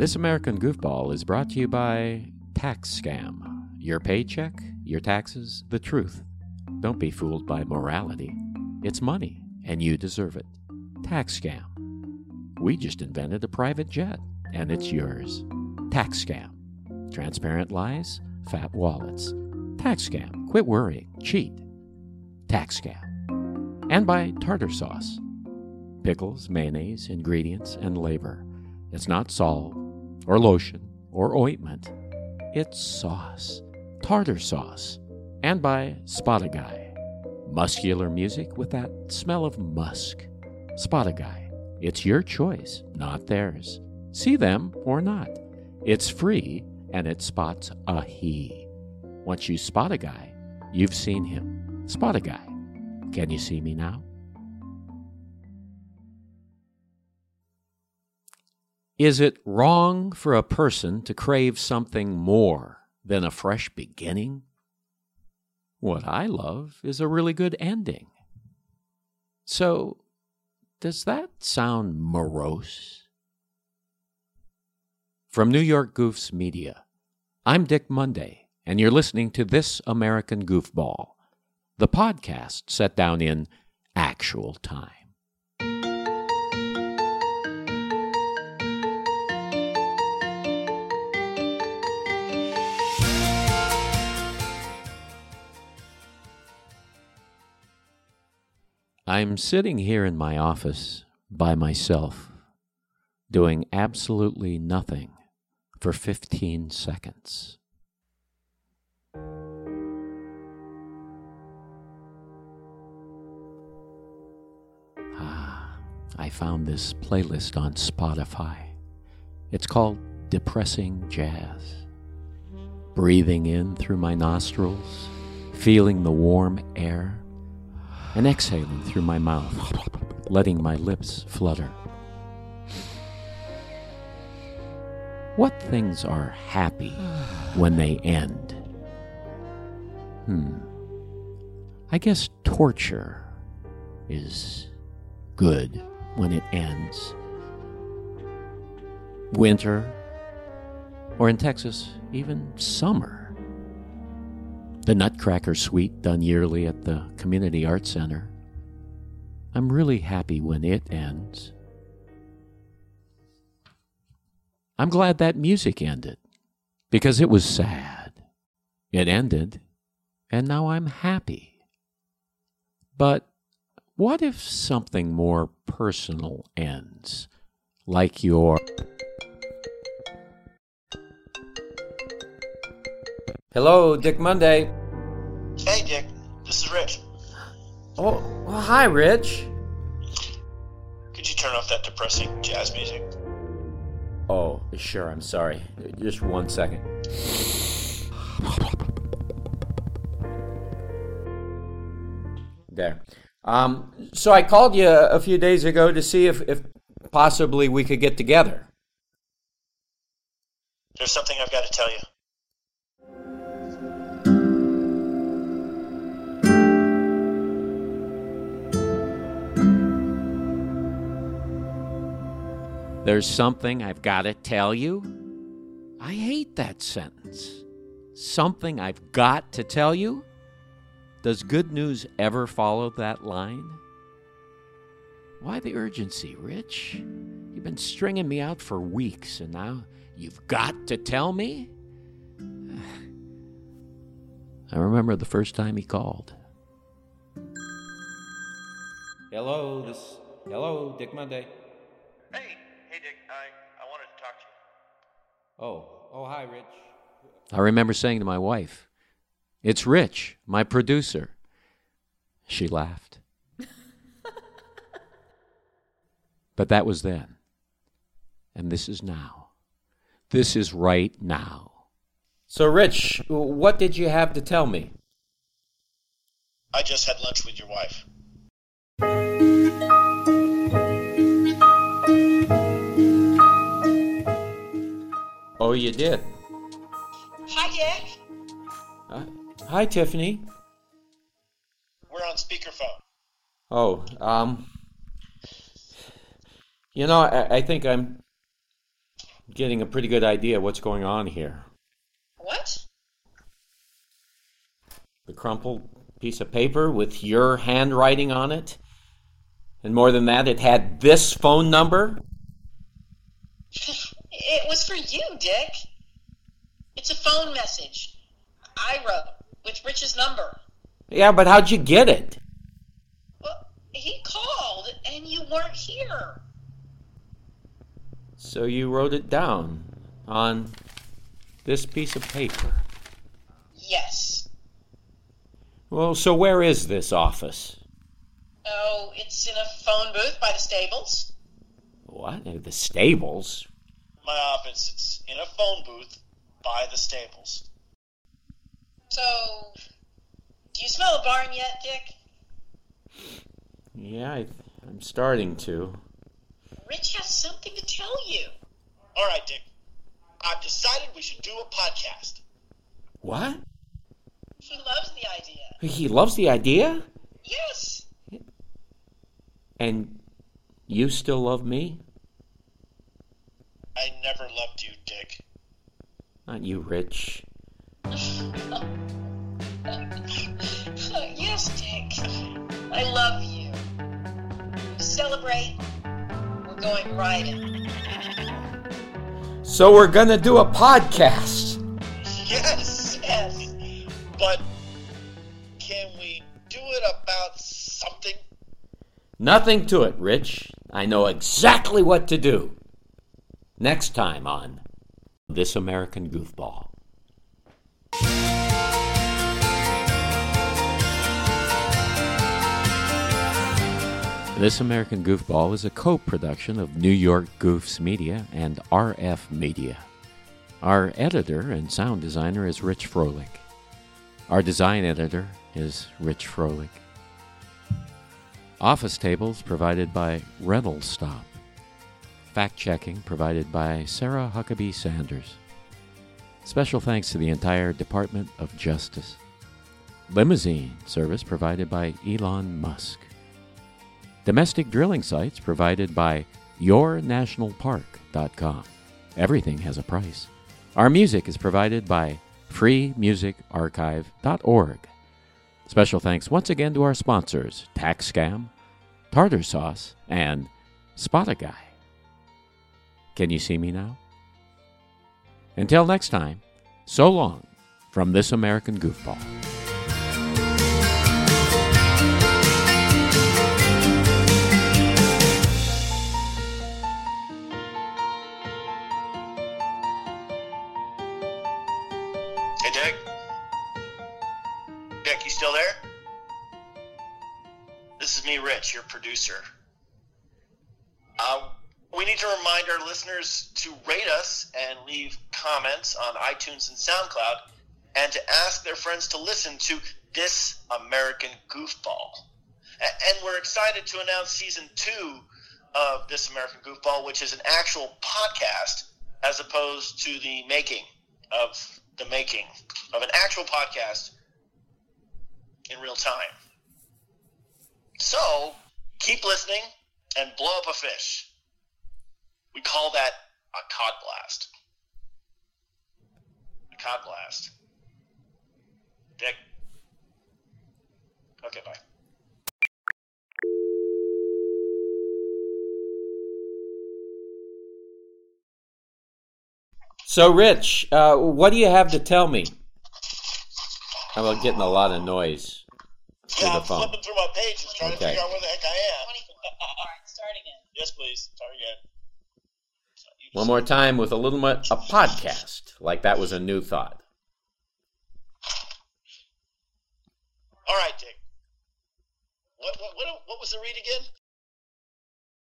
This American Goofball is brought to you by Tax Scam. Your paycheck, your taxes, the truth. Don't be fooled by morality. It's money, and you deserve it. Tax Scam. We just invented a private jet, and it's yours. Tax Scam. Transparent lies, fat wallets. Tax Scam. Quit worrying. Cheat. Tax Scam. And by tartar sauce. Pickles, mayonnaise, ingredients, and labor. It's not salt, or lotion, or ointment. It's sauce. Tartar sauce. And by Spot Guy. Muscular music with that smell of musk. Spot Guy. It's your choice, not theirs. See them or not. It's free and it spots a he. Once you spot a guy, you've seen him. Spot a guy. Can you see me now? Is it wrong for a person to crave something more than a fresh beginning? What I love is a really good ending. So, does that sound morose? From New York Goofs Media, I'm Dick Monday, and you're listening to This American Goofball, the podcast set down in actual time. I'm sitting here in my office by myself, doing absolutely nothing for 15 seconds. Ah, I found this playlist on Spotify. It's called Depressing Jazz. Breathing in through my nostrils, feeling the warm air and exhaling through my mouth, letting my lips flutter. What things are happy when they end? Hmm. I guess torture is good when it ends. Winter, or in Texas, even summer. The Nutcracker Suite, done yearly at the Community Art Center. I'm really happy when it ends. I'm glad that music ended because it was sad. It ended, and now I'm happy. But what if something more personal ends, like your. Hello, Dick Monday. Hey, Dick. This is Rich. Oh, well, hi, Rich. Could you turn off that depressing jazz music? Oh, sure, I'm sorry. Just one second. There. Um, so I called you a few days ago to see if, if possibly we could get together. There's something I've got to tell you. There's something I've got to tell you. I hate that sentence. Something I've got to tell you? Does good news ever follow that line? Why the urgency, Rich? You've been stringing me out for weeks, and now you've got to tell me? I remember the first time he called. Hello, this. Hello, Dick Monday. Oh, oh, hi, Rich. I remember saying to my wife, It's Rich, my producer. She laughed. but that was then. And this is now. This is right now. So, Rich, what did you have to tell me? I just had lunch with your wife. Oh, you did? Hi, Dick. Uh, hi, Tiffany. We're on speakerphone. Oh, um. You know, I, I think I'm getting a pretty good idea what's going on here. What? The crumpled piece of paper with your handwriting on it. And more than that, it had this phone number. It was for you, Dick. It's a phone message. I wrote with Rich's number. Yeah, but how'd you get it? Well, he called and you weren't here. So you wrote it down on this piece of paper. Yes. Well, so where is this office? Oh, it's in a phone booth by the stables. What? The stables? My office, it's in a phone booth by the stables. So, do you smell a barn yet, Dick? Yeah, I, I'm starting to. Rich has something to tell you. All right, Dick. I've decided we should do a podcast. What? He loves the idea. He loves the idea? Yes. And you still love me? I never loved you, Dick. Not you, Rich. yes, Dick. I love you. Celebrate, we're going riding. So we're gonna do a podcast. Yes, Yes. but can we do it about something? Nothing to it, Rich. I know exactly what to do. Next time on This American Goofball. This American Goofball is a co production of New York Goofs Media and RF Media. Our editor and sound designer is Rich Froelich. Our design editor is Rich Froelich. Office tables provided by Rental Stop. Fact checking provided by Sarah Huckabee Sanders. Special thanks to the entire Department of Justice. Limousine service provided by Elon Musk. Domestic drilling sites provided by YourNationalPark.com. Everything has a price. Our music is provided by FreeMusicArchive.org. Special thanks once again to our sponsors Tax Scam, Tartar Sauce, and Spot a Guy. Can you see me now? Until next time, so long from this American Goofball. Hey, Dick. Dick, you still there? This is me, Rich, your producer. Uh, we need to remind our listeners to rate us and leave comments on iTunes and SoundCloud, and to ask their friends to listen to This American Goofball. And we're excited to announce season two of This American Goofball, which is an actual podcast as opposed to the making of the making of an actual podcast in real time. So keep listening and blow up a fish. We call that a cod blast. A cod blast. Dick. Okay, bye. So, Rich, uh, what do you have to tell me? I'm getting a lot of noise through Yeah, the I'm phone. flipping through my pages trying Okay. to figure out where the heck I am. All right, start again. Yes, please. Start again. One more time with a little much a podcast, like that was a new thought. All right, Dick. What, what, what, what was the read again?